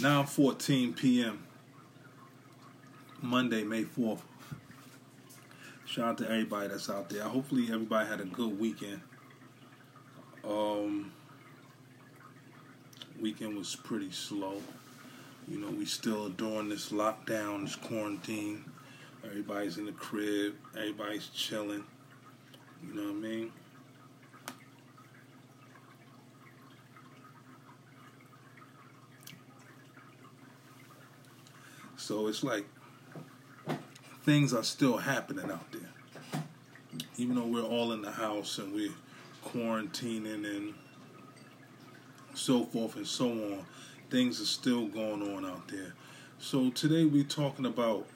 9:14 p.m. Monday, May 4th. Shout out to everybody that's out there. Hopefully everybody had a good weekend. Um weekend was pretty slow. You know, we still during this lockdown, this quarantine. Everybody's in the crib, everybody's chilling. You know what I mean? So it's like things are still happening out there. Even though we're all in the house and we're quarantining and so forth and so on, things are still going on out there. So today we're talking about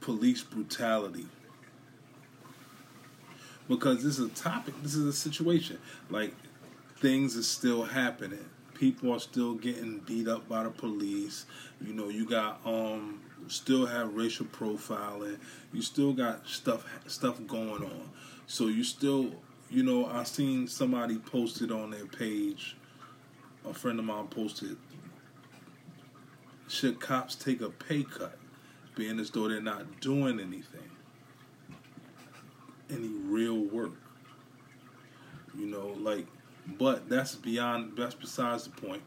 police brutality. Because this is a topic, this is a situation. Like things are still happening. People are still getting beat up by the police. You know, you got um still have racial profiling. You still got stuff stuff going on. So you still, you know, I seen somebody posted on their page. A friend of mine posted, "Should cops take a pay cut, being as though they're not doing anything, any real work?" You know, like, but that's beyond. That's besides the point.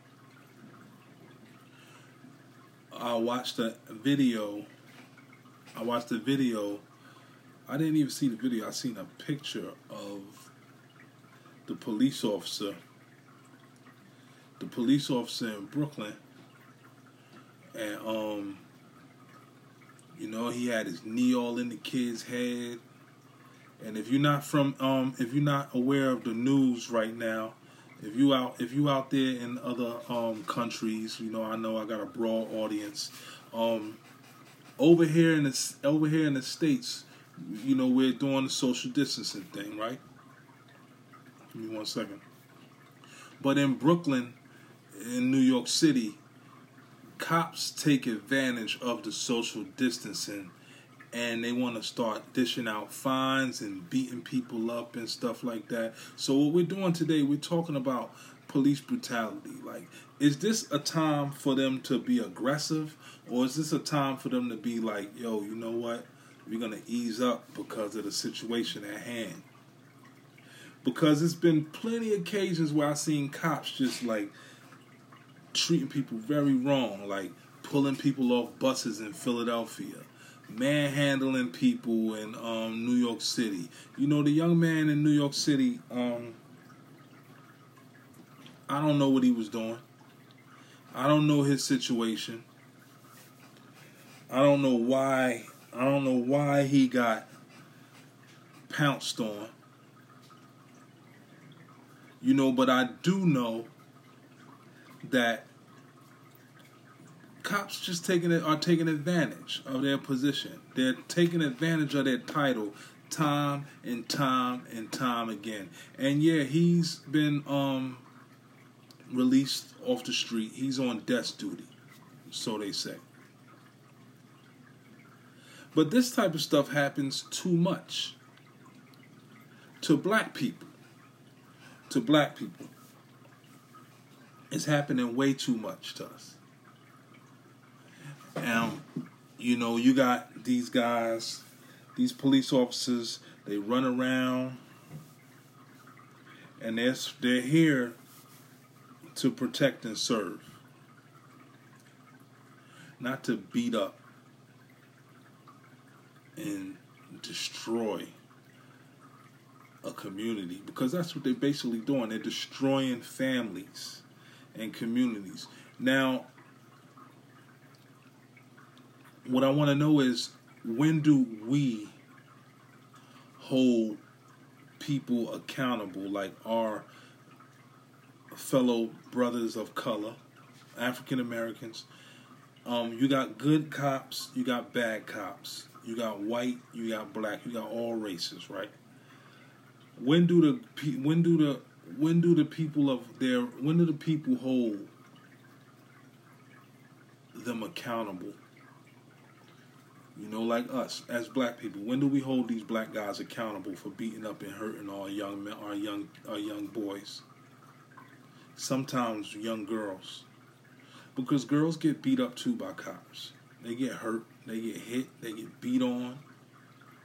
I watched a video. I watched the video. I didn't even see the video. I seen a picture of the police officer. The police officer in Brooklyn, and um, you know, he had his knee all in the kid's head. And if you're not from, um, if you're not aware of the news right now, if you out if you out there in other um, countries, you know I know I got a broad audience. Um, over here in the over here in the states, you know we're doing the social distancing thing, right? Give me one second. But in Brooklyn, in New York City, cops take advantage of the social distancing and they want to start dishing out fines and beating people up and stuff like that. So what we're doing today, we're talking about police brutality. Like, is this a time for them to be aggressive, or is this a time for them to be like, yo, you know what? We're gonna ease up because of the situation at hand. Because it's been plenty of occasions where I've seen cops just like treating people very wrong, like pulling people off buses in Philadelphia manhandling people in um, New York City. You know, the young man in New York City, um, I don't know what he was doing. I don't know his situation. I don't know why. I don't know why he got pounced on. You know, but I do know that cops just taking it are taking advantage of their position. They're taking advantage of their title time and time and time again. And yeah, he's been um released off the street. He's on desk duty, so they say. But this type of stuff happens too much to black people. To black people. It's happening way too much to us. And you know, you got these guys, these police officers, they run around and they're, they're here to protect and serve, not to beat up and destroy a community because that's what they're basically doing. They're destroying families and communities. Now, what I want to know is when do we hold people accountable, like our fellow brothers of color, African Americans? Um, you got good cops, you got bad cops, you got white, you got black, you got all races, right? When do the when do the when do the people of their when do the people hold them accountable? You know, like us as black people, when do we hold these black guys accountable for beating up and hurting our young men, our young, our young boys? Sometimes young girls. Because girls get beat up too by cops. They get hurt, they get hit, they get beat on,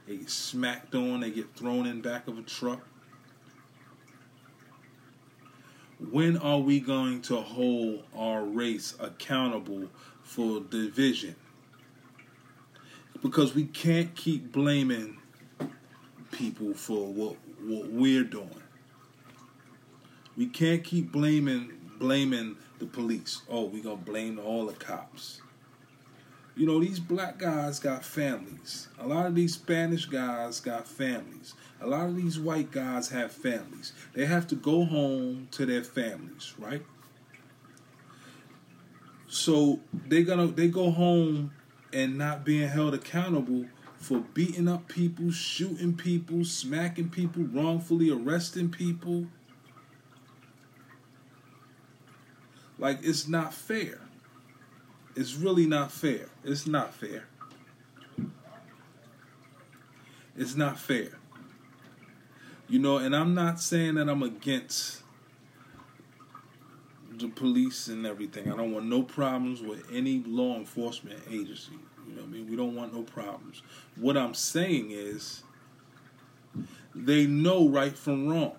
they get smacked on, they get thrown in back of a truck. When are we going to hold our race accountable for division? Because we can't keep blaming people for what, what we're doing. We can't keep blaming blaming the police. Oh, we gonna blame all the cops. You know, these black guys got families. A lot of these Spanish guys got families. A lot of these white guys have families. They have to go home to their families, right? So they're gonna they go home and not being held accountable for beating up people, shooting people, smacking people, wrongfully arresting people. Like it's not fair. It's really not fair. It's not fair. It's not fair. You know, and I'm not saying that I'm against the police and everything. I don't want no problems with any law enforcement agency. You know I mean? We don't want no problems. What I'm saying is they know right from wrong.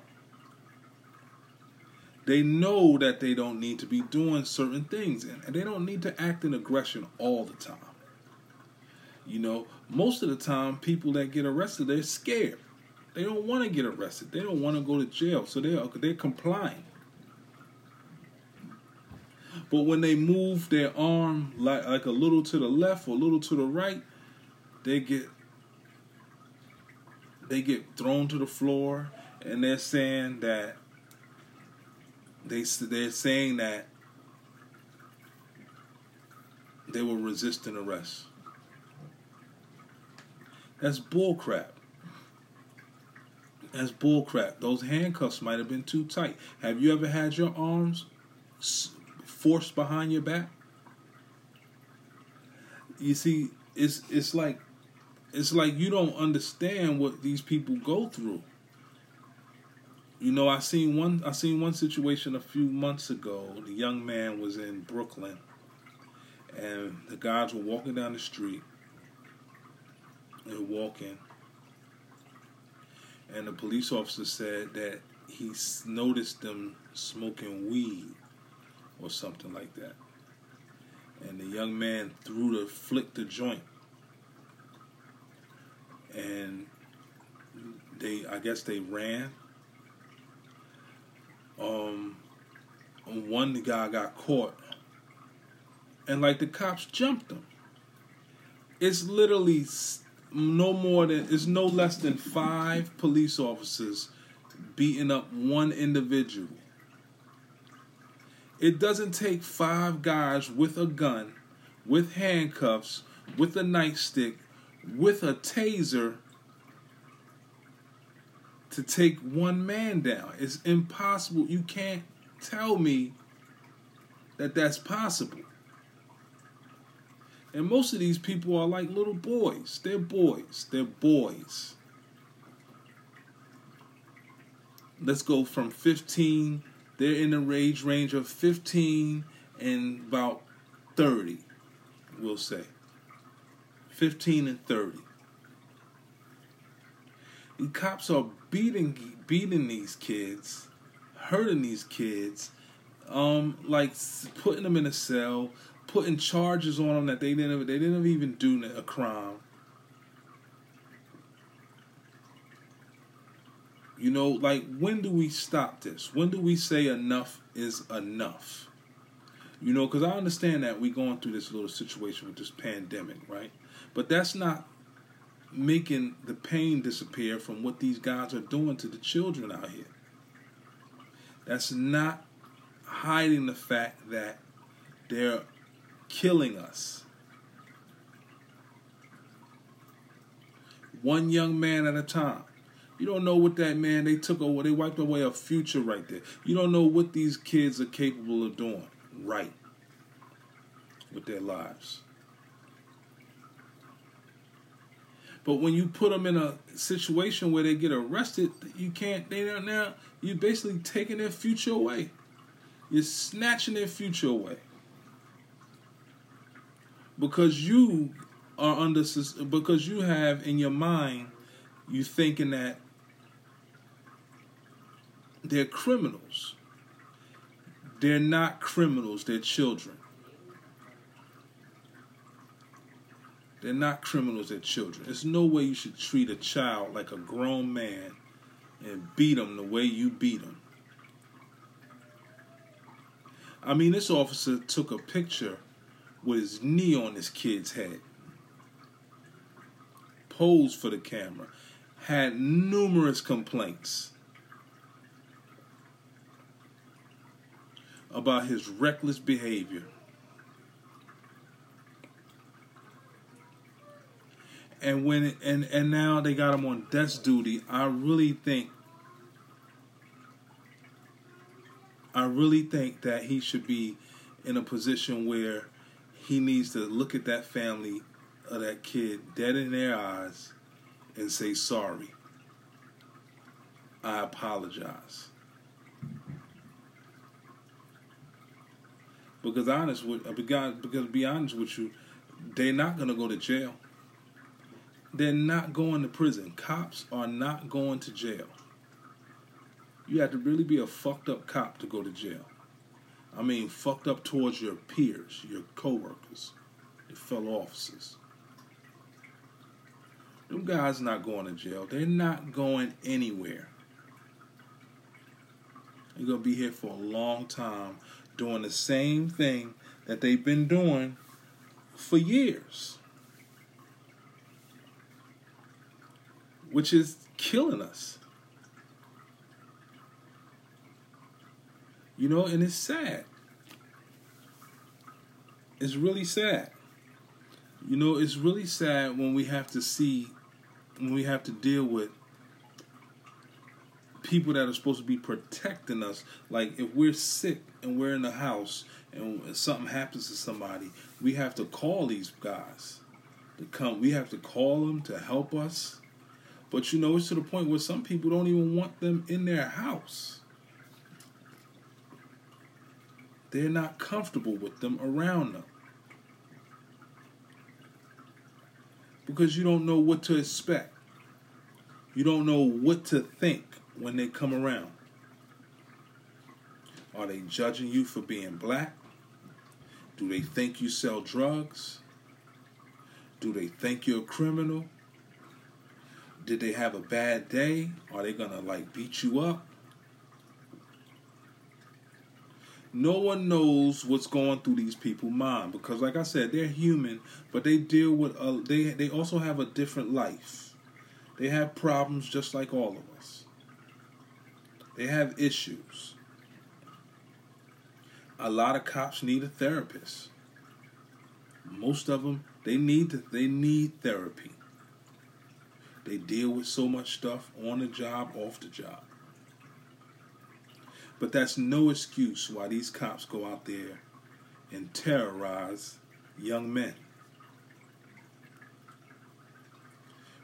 They know that they don't need to be doing certain things and they don't need to act in aggression all the time. You know, most of the time, people that get arrested, they're scared. They don't want to get arrested. They don't want to go to jail, so they're they're complying. But when they move their arm like like a little to the left or a little to the right, they get they get thrown to the floor, and they're saying that they they're saying that they were resisting arrest. That's bullcrap. That's bullcrap. Those handcuffs might have been too tight. Have you ever had your arms forced behind your back? You see, it's it's like it's like you don't understand what these people go through. You know, I seen one. I seen one situation a few months ago. The young man was in Brooklyn, and the guys were walking down the street. They were walking, and the police officer said that he noticed them smoking weed or something like that. And the young man threw the flicked the joint, and they, I guess, they ran um, one guy got caught, and like the cops jumped him. It's literally no more than it's no less than five police officers beating up one individual. It doesn't take five guys with a gun, with handcuffs, with a nightstick, with a taser to take one man down. It's impossible. You can't tell me that that's possible. And most of these people are like little boys. They're boys. They're boys. Let's go from 15. They're in the age range of 15 and about 30, we'll say. 15 and 30. The cops are beating beating these kids, hurting these kids, um, like putting them in a cell, putting charges on them that they didn't they didn't even do a crime. You know, like when do we stop this? When do we say enough is enough? You know, because I understand that we're going through this little situation with this pandemic, right? But that's not making the pain disappear from what these guys are doing to the children out here. That's not hiding the fact that they're killing us. One young man at a time. You don't know what that man they took away. They wiped away a future right there. You don't know what these kids are capable of doing right with their lives. But when you put them in a situation where they get arrested, you can't. They are now. You're basically taking their future away. You're snatching their future away. because you are under because you have in your mind you thinking that they're criminals. They're not criminals, they're children. They're not criminals, they're children. There's no way you should treat a child like a grown man and beat them the way you beat them. I mean, this officer took a picture with his knee on this kid's head, posed for the camera, had numerous complaints about his reckless behavior. And when and and now they got him on desk duty, I really think I really think that he should be in a position where he needs to look at that family of that kid dead in their eyes and say sorry. I apologize. Because honest with uh, because because be honest with you, they're not gonna go to jail. They're not going to prison. Cops are not going to jail. You have to really be a fucked up cop to go to jail. I mean, fucked up towards your peers, your coworkers, your fellow officers. Them guys not going to jail. They're not going anywhere. They're gonna be here for a long time doing the same thing that they've been doing for years. Which is killing us. You know, and it's sad. It's really sad. You know, it's really sad when we have to see, when we have to deal with people that are supposed to be protecting us. Like if we're sick and we're in the house and something happens to somebody, we have to call these guys to come. We have to call them to help us. But you know, it's to the point where some people don't even want them in their house. They're not comfortable with them around them. Because you don't know what to expect. You don't know what to think when they come around. Are they judging you for being black? Do they think you sell drugs? Do they think you're a criminal? Did they have a bad day? Are they gonna like beat you up? no one knows what's going through these people's mind because like i said they're human but they deal with a, they they also have a different life they have problems just like all of us they have issues a lot of cops need a therapist. Most of them they need to, they need therapy. They deal with so much stuff on the job off the job. But that's no excuse why these cops go out there and terrorize young men.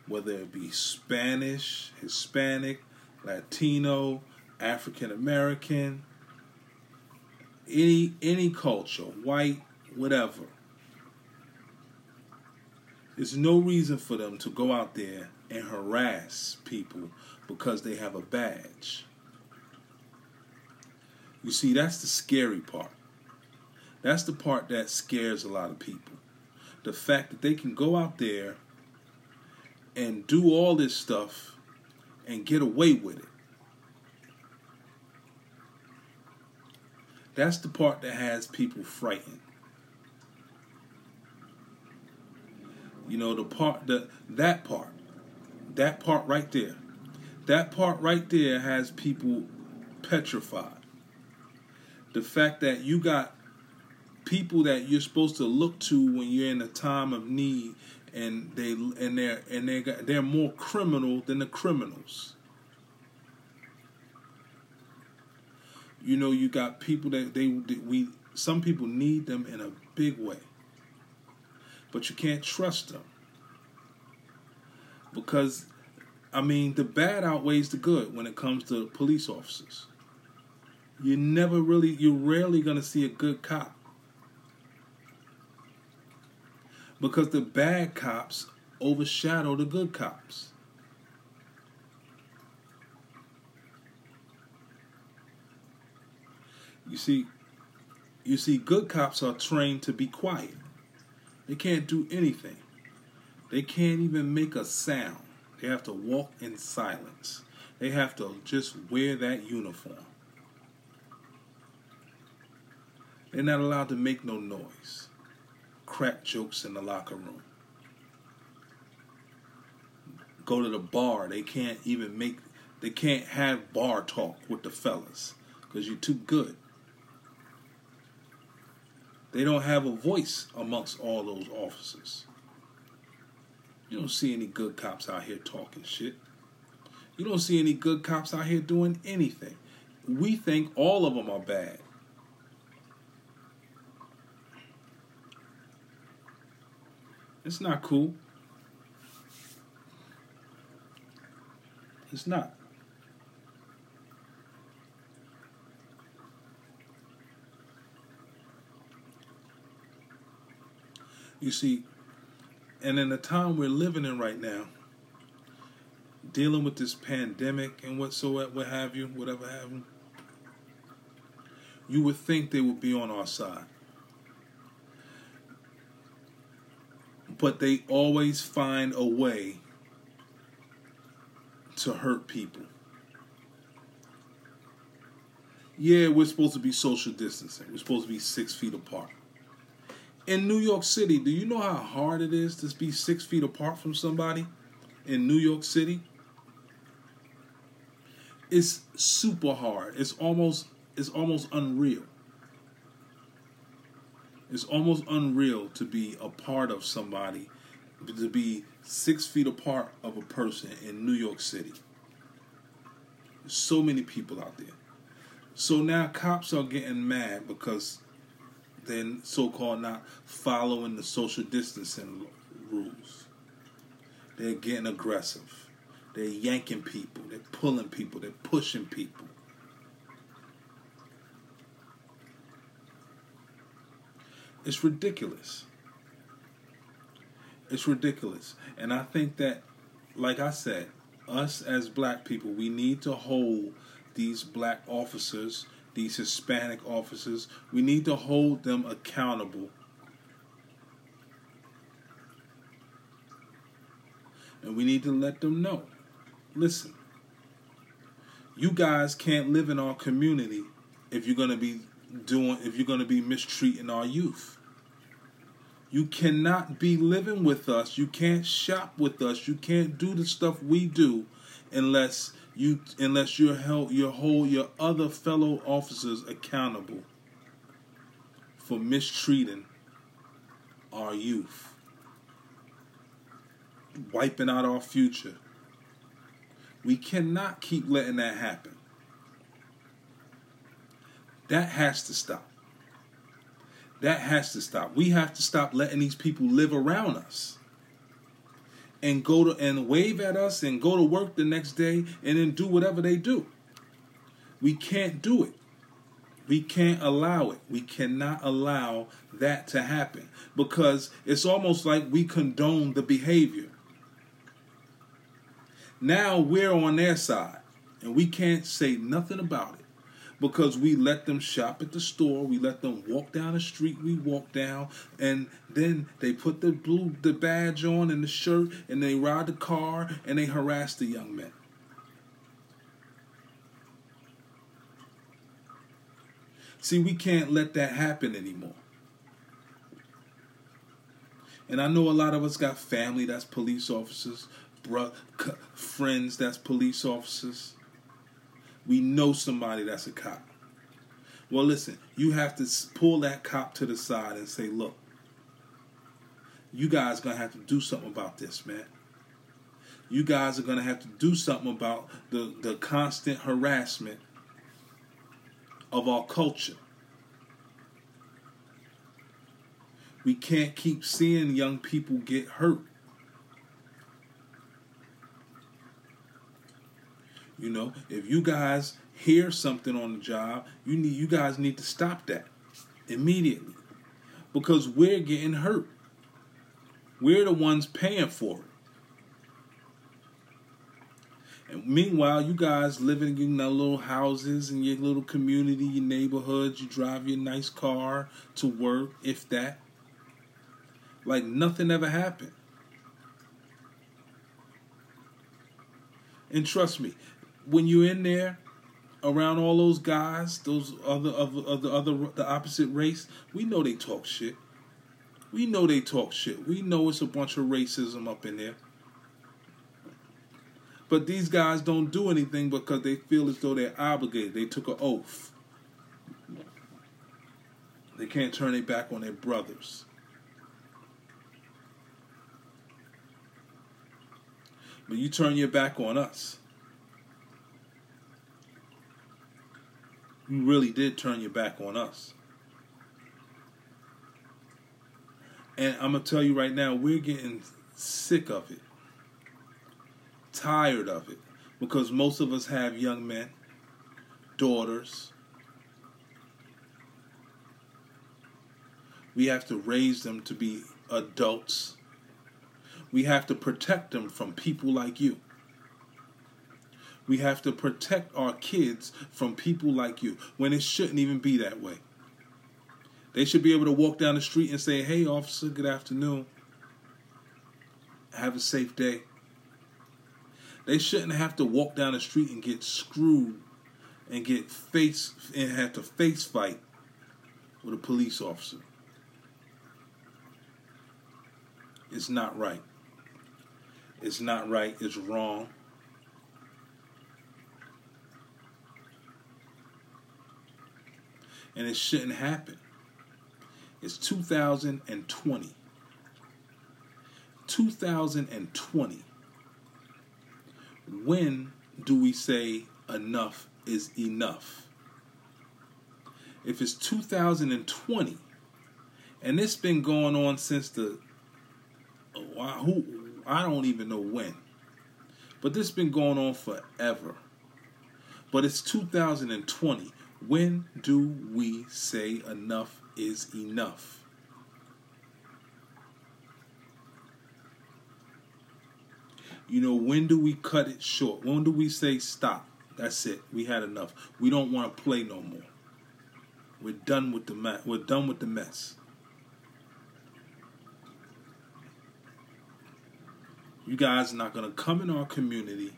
Whether it be Spanish, Hispanic, Latino, African American, any any culture, white, whatever. There's no reason for them to go out there and harass people because they have a badge. You see, that's the scary part. That's the part that scares a lot of people. The fact that they can go out there and do all this stuff and get away with it. That's the part that has people frightened. You know, the part that that part, that part right there, that part right there has people petrified the fact that you got people that you're supposed to look to when you're in a time of need and they and they're and they got, they're more criminal than the criminals you know you got people that they we some people need them in a big way but you can't trust them because i mean the bad outweighs the good when it comes to police officers you never really, you're rarely going to see a good cop. because the bad cops overshadow the good cops. You see, you see, good cops are trained to be quiet. They can't do anything. They can't even make a sound. They have to walk in silence. They have to just wear that uniform. They're not allowed to make no noise. Crack jokes in the locker room. Go to the bar. They can't even make, they can't have bar talk with the fellas because you're too good. They don't have a voice amongst all those officers. You don't see any good cops out here talking shit. You don't see any good cops out here doing anything. We think all of them are bad. It's not cool. It's not. You see, and in the time we're living in right now, dealing with this pandemic and whatsoever, what have you, whatever you, you would think they would be on our side. But they always find a way to hurt people. Yeah, we're supposed to be social distancing. We're supposed to be six feet apart in New York City, do you know how hard it is to be six feet apart from somebody in New York City? It's super hard. It's almost it's almost unreal. It's almost unreal to be a part of somebody, to be six feet apart of a person in New York City. so many people out there. So now cops are getting mad because they're so-called not following the social distancing rules. They're getting aggressive. They're yanking people. They're pulling people. They're pushing people. It's ridiculous. It's ridiculous. And I think that, like I said, us as black people, we need to hold these black officers these Hispanic officers. We need to hold them accountable. And we need to let them know listen, you guys can't live in our community if you're going to be doing, if you're going to be mistreating our youth. You cannot be living with us. You can't shop with us. You can't do the stuff we do unless you unless you held you hold your other fellow officers accountable for mistreating our youth, wiping out our future. We cannot keep letting that happen. That has to stop. That has to stop. We have to stop letting these people live around us and go to and wave at us and go to work the next day and then do whatever they do. We can't do it. We can't allow it. We cannot allow that to happen because it's almost like we condone the behavior. Now we're on their side and we can't say nothing about it because we let them shop at the store, we let them walk down the street we walk down, and then they put the blue the badge on and the shirt and they ride the car and they harass the young men. See, we can't let that happen anymore. And I know a lot of us got family that's police officers, bro- friends that's police officers. We know somebody that's a cop. Well, listen, you have to pull that cop to the side and say, look, you guys are gonna have to do something about this, man. You guys are gonna have to do something about the, the constant harassment of our culture. We can't keep seeing young people get hurt. You know, if you guys hear something on the job, you need you guys need to stop that immediately because we're getting hurt. We're the ones paying for it. And meanwhile, you guys living in your little houses in your little community, your neighborhoods, you drive your nice car to work, if that. Like nothing ever happened. And trust me, when you're in there around all those guys, those other of, the other the opposite race, we know they talk shit. We know they talk shit. We know it's a bunch of racism up in there. But these guys don't do anything because they feel as though they're obligated. They took an oath. They can't turn their back on their brothers. But you turn your back on us. You really did turn your back on us. And I'm going to tell you right now, we're getting sick of it tired of it because most of us have young men, daughters. We have to raise them to be adults. We have to protect them from people like you. We have to protect our kids from people like you when it shouldn't even be that way. They should be able to walk down the street and say, Hey, officer, good afternoon. Have a safe day. They shouldn't have to walk down the street and get screwed and get face and have to face fight with a police officer. It's not right. It's not right. It's wrong. And it shouldn't happen. It's 2020. 2020 when do we say enough is enough? If it's 2020 and it's been going on since the who I don't even know when. But this has been going on forever. But it's 2020. When do we say enough is enough? You know, when do we cut it short? When do we say stop? That's it. We had enough. We don't want to play no more. We're done with the mess. We're done with the mess. You guys are not going to come in our community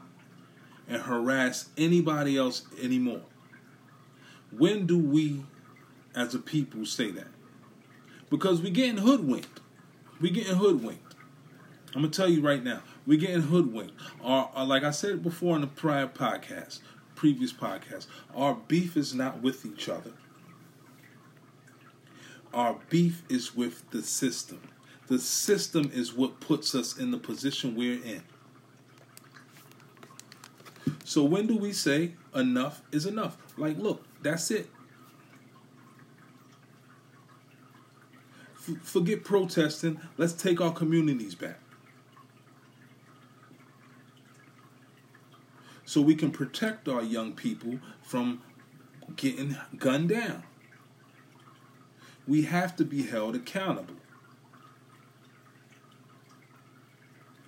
and harass anybody else anymore. When do we, as a people, say that? Because we're getting hoodwinked. We're getting hoodwinked. I'm gonna tell you right now, we're getting hoodwinked. Our, our, like I said before in the prior podcast, previous podcast, our beef is not with each other. Our beef is with the system. The system is what puts us in the position we're in. So when do we say enough is enough? Like, look, that's it. F- forget protesting. Let's take our communities back. so we can protect our young people from getting gunned down. We have to be held accountable.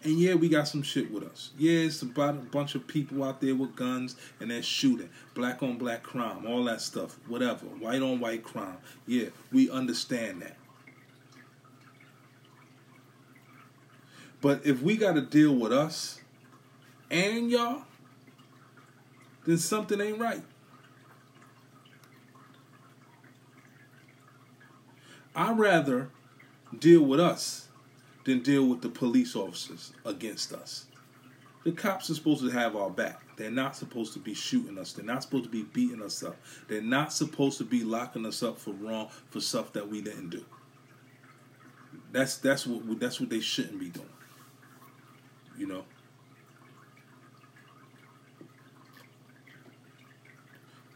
And yeah, we got some shit with us. Yeah, it's about a bunch of people out there with guns and they're shooting. Black on black crime, all that stuff, whatever. White on white crime. Yeah, we understand that. But if we got to deal with us and y'all, then something ain't right. I'd rather deal with us than deal with the police officers against us. The cops are supposed to have our back. They're not supposed to be shooting us. They're not supposed to be beating us up. They're not supposed to be locking us up for wrong for stuff that we didn't do. That's that's what that's what they shouldn't be doing. You know.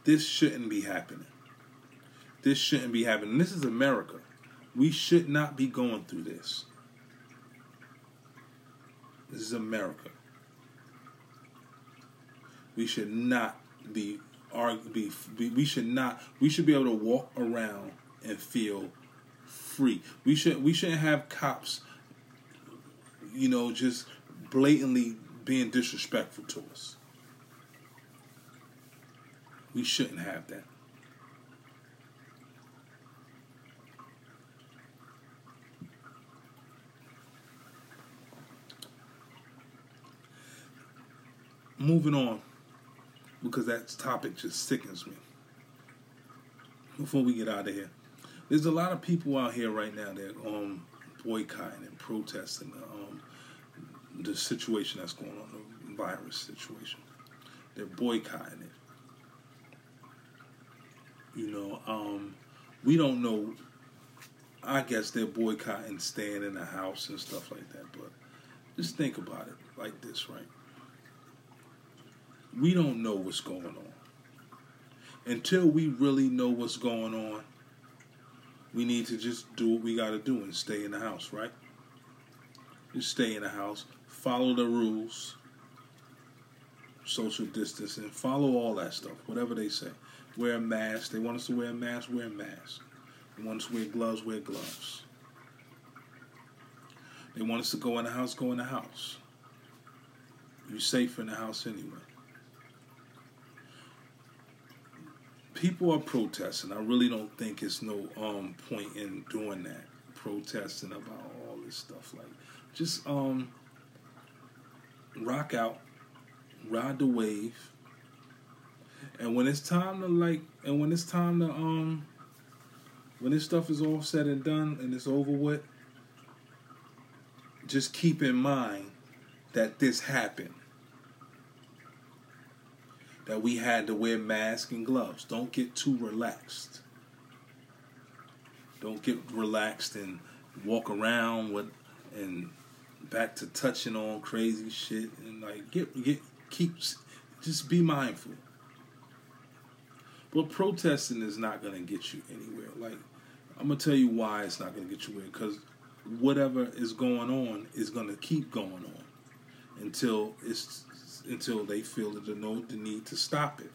This shouldn't be happening. This shouldn't be happening. This is America. We should not be going through this. This is America. We should not be be we should not we should be able to walk around and feel free. We should we shouldn't have cops you know, just blatantly being disrespectful to us. We shouldn't have that. Moving on, because that topic just sickens me. Before we get out of here, there's a lot of people out here right now that um boycotting and protesting um, the situation that's going on, the virus situation. They're boycotting it. You know, um, we don't know. I guess they're boycotting staying in the house and stuff like that. But just think about it like this, right? We don't know what's going on. Until we really know what's going on, we need to just do what we got to do and stay in the house, right? Just stay in the house, follow the rules, social distancing, follow all that stuff, whatever they say. Wear a mask. They want us to wear a mask, wear a mask. They want us to wear gloves, wear gloves. They want us to go in the house, go in the house. You're safe in the house anyway. People are protesting. I really don't think it's no um point in doing that. Protesting about all this stuff. Like just um rock out, ride the wave. And when it's time to like and when it's time to um when this stuff is all said and done and it's over with, just keep in mind that this happened. That we had to wear masks and gloves. Don't get too relaxed. Don't get relaxed and walk around with and back to touching on crazy shit and like get get keeps just be mindful. But protesting is not gonna get you anywhere. Like I'm gonna tell you why it's not gonna get you anywhere because whatever is going on is gonna keep going on until it's until they feel the the need to stop it.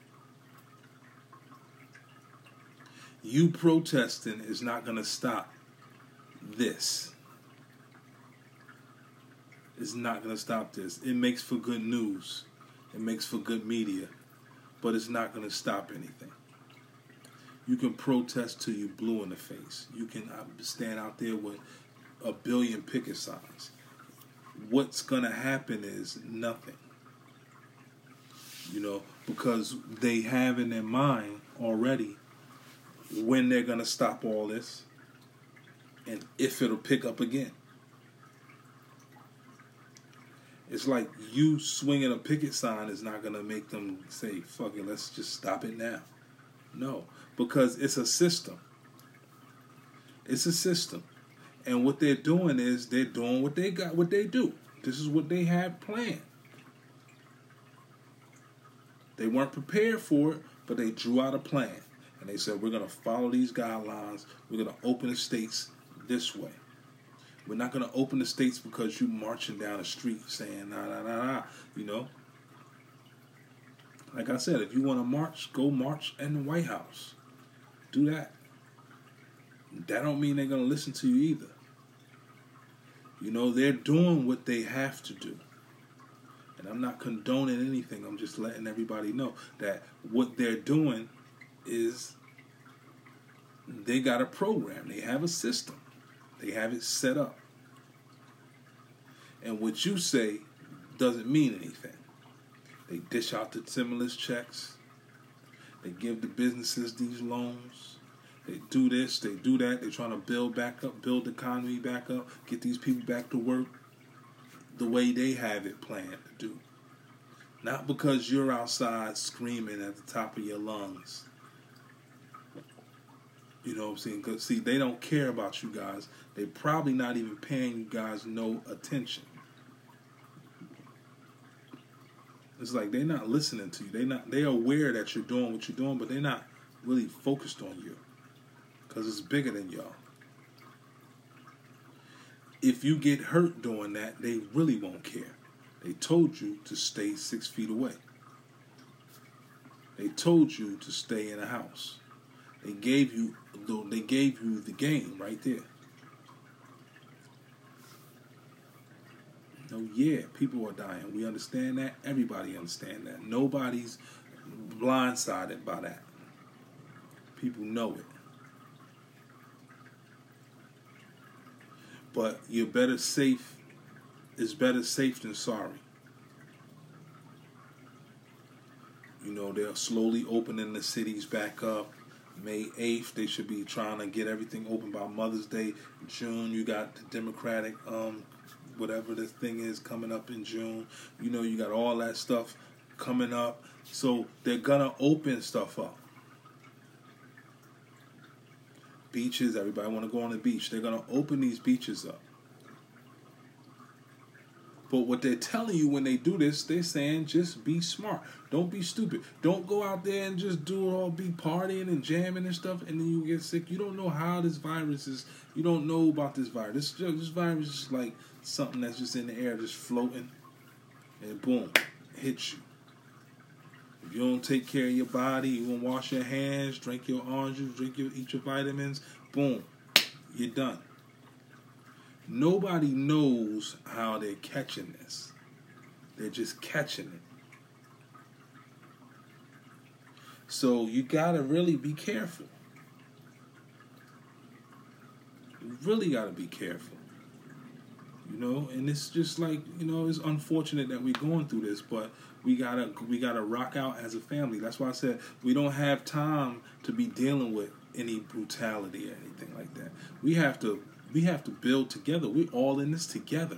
You protesting is not gonna stop this. It's not gonna stop this. It makes for good news. It makes for good media, but it's not gonna stop anything. You can protest till you're blue in the face. You can uh, stand out there with a billion picket signs. What's going to happen is nothing. You know, because they have in their mind already when they're going to stop all this and if it'll pick up again. It's like you swinging a picket sign is not going to make them say, fuck it, let's just stop it now. No, because it's a system. It's a system. And what they're doing is they're doing what they got, what they do. This is what they have planned. They weren't prepared for it, but they drew out a plan. And they said, we're going to follow these guidelines. We're going to open the states this way. We're not going to open the states because you're marching down the street saying, nah, nah, nah, nah, you know. Like I said, if you want to march, go march in the White House. Do that. That don't mean they're going to listen to you either. You know, they're doing what they have to do. And I'm not condoning anything. I'm just letting everybody know that what they're doing is they got a program. They have a system. They have it set up. And what you say doesn't mean anything. They dish out the stimulus checks. They give the businesses these loans. They do this, they do that. They're trying to build back up, build the economy back up, get these people back to work the way they have it planned to do. Not because you're outside screaming at the top of your lungs. You know what I'm saying? Because, see, they don't care about you guys. They're probably not even paying you guys no attention. It's like they're not listening to you. They not they're aware that you're doing what you're doing, but they're not really focused on you because it's bigger than y'all. If you get hurt doing that, they really won't care. They told you to stay six feet away. They told you to stay in a house. They gave you they gave you the game right there. No, yeah, people are dying. We understand that. Everybody understand that. Nobody's blindsided by that. People know it. But you're better safe is better safe than sorry. You know, they're slowly opening the cities back up. May 8th, they should be trying to get everything open by Mother's Day. June, you got the Democratic, um, whatever this thing is coming up in June. You know, you got all that stuff coming up. So they're gonna open stuff up. Beaches, everybody want to go on the beach. They're gonna open these beaches up. But what they're telling you when they do this, they're saying just be smart. Don't be stupid. Don't go out there and just do it all, be partying and jamming and stuff, and then you get sick. You don't know how this virus is. You don't know about this virus. This, this virus is like something that's just in the air, just floating, and boom, hits you. If you don't take care of your body, you won't wash your hands, drink your orange juice, drink your eat your vitamins, boom, you're done. Nobody knows how they're catching this. They're just catching it. So you gotta really be careful. You really gotta be careful. You know, and it's just like you know, it's unfortunate that we're going through this, but we gotta we gotta rock out as a family. That's why I said we don't have time to be dealing with any brutality or anything like that. We have to we have to build together. We're all in this together.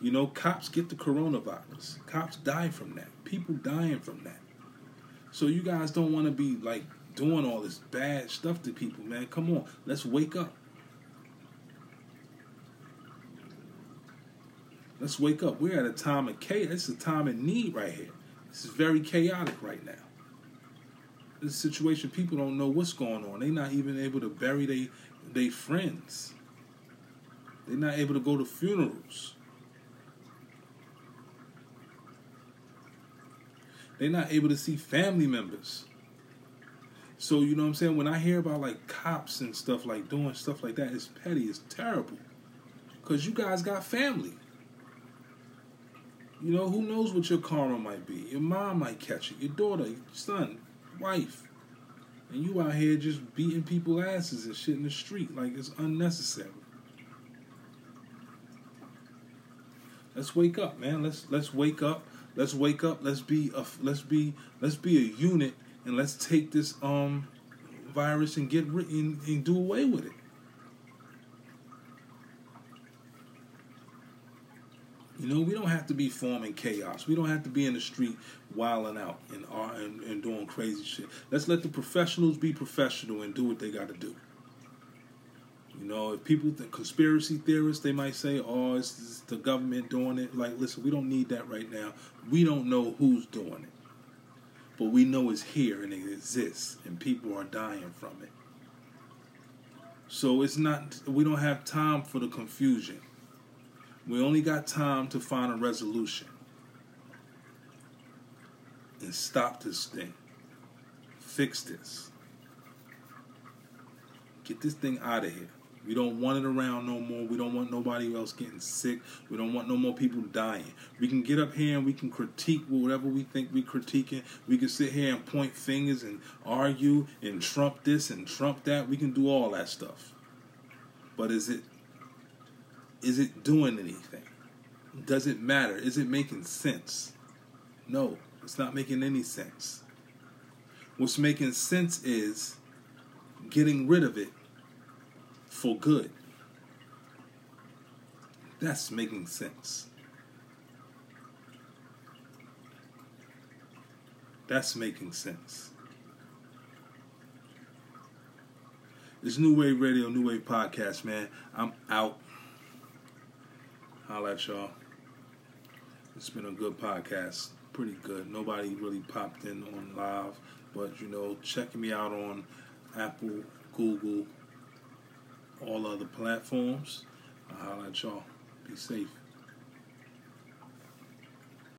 You know, cops get the coronavirus. Cops die from that. People dying from that. So you guys don't want to be like doing all this bad stuff to people, man. Come on, let's wake up. Let's wake up. We're at a time of chaos. It's a time of need right here. This is very chaotic right now. This situation, people don't know what's going on. They're not even able to bury their they friends. They're not able to go to funerals. They're not able to see family members. So you know what I'm saying? When I hear about like cops and stuff like doing stuff like that, it's petty, it's terrible. Cause you guys got family. You know, who knows what your karma might be? Your mom might catch it, your daughter, your son, wife. And you out here just beating people asses and shit in the street like it's unnecessary. Let's wake up, man. Let's let's wake up. Let's wake up. Let's be a let's be let's be a unit and let's take this um virus and get rid and, and do away with it. You know, we don't have to be forming chaos. We don't have to be in the street wilding out and, uh, and, and doing crazy shit. Let's let the professionals be professional and do what they got to do. You know, if people think conspiracy theorists, they might say, "Oh, it's, it's the government doing it." Like, listen, we don't need that right now. We don't know who's doing it, but we know it's here and it exists, and people are dying from it. So it's not. We don't have time for the confusion. We only got time to find a resolution and stop this thing. Fix this. Get this thing out of here. We don't want it around no more. We don't want nobody else getting sick. We don't want no more people dying. We can get up here and we can critique whatever we think we're critiquing. We can sit here and point fingers and argue and trump this and trump that. We can do all that stuff. But is it is it doing anything? Does it matter? Is it making sense? No, it's not making any sense. What's making sense is getting rid of it for good. That's making sense. That's making sense. It's New Wave Radio, New Wave Podcast, man. I'm out. Holla at y'all. It's been a good podcast. Pretty good. Nobody really popped in on live, but you know, checking me out on Apple, Google, all other platforms. I'll holla at y'all. Be safe.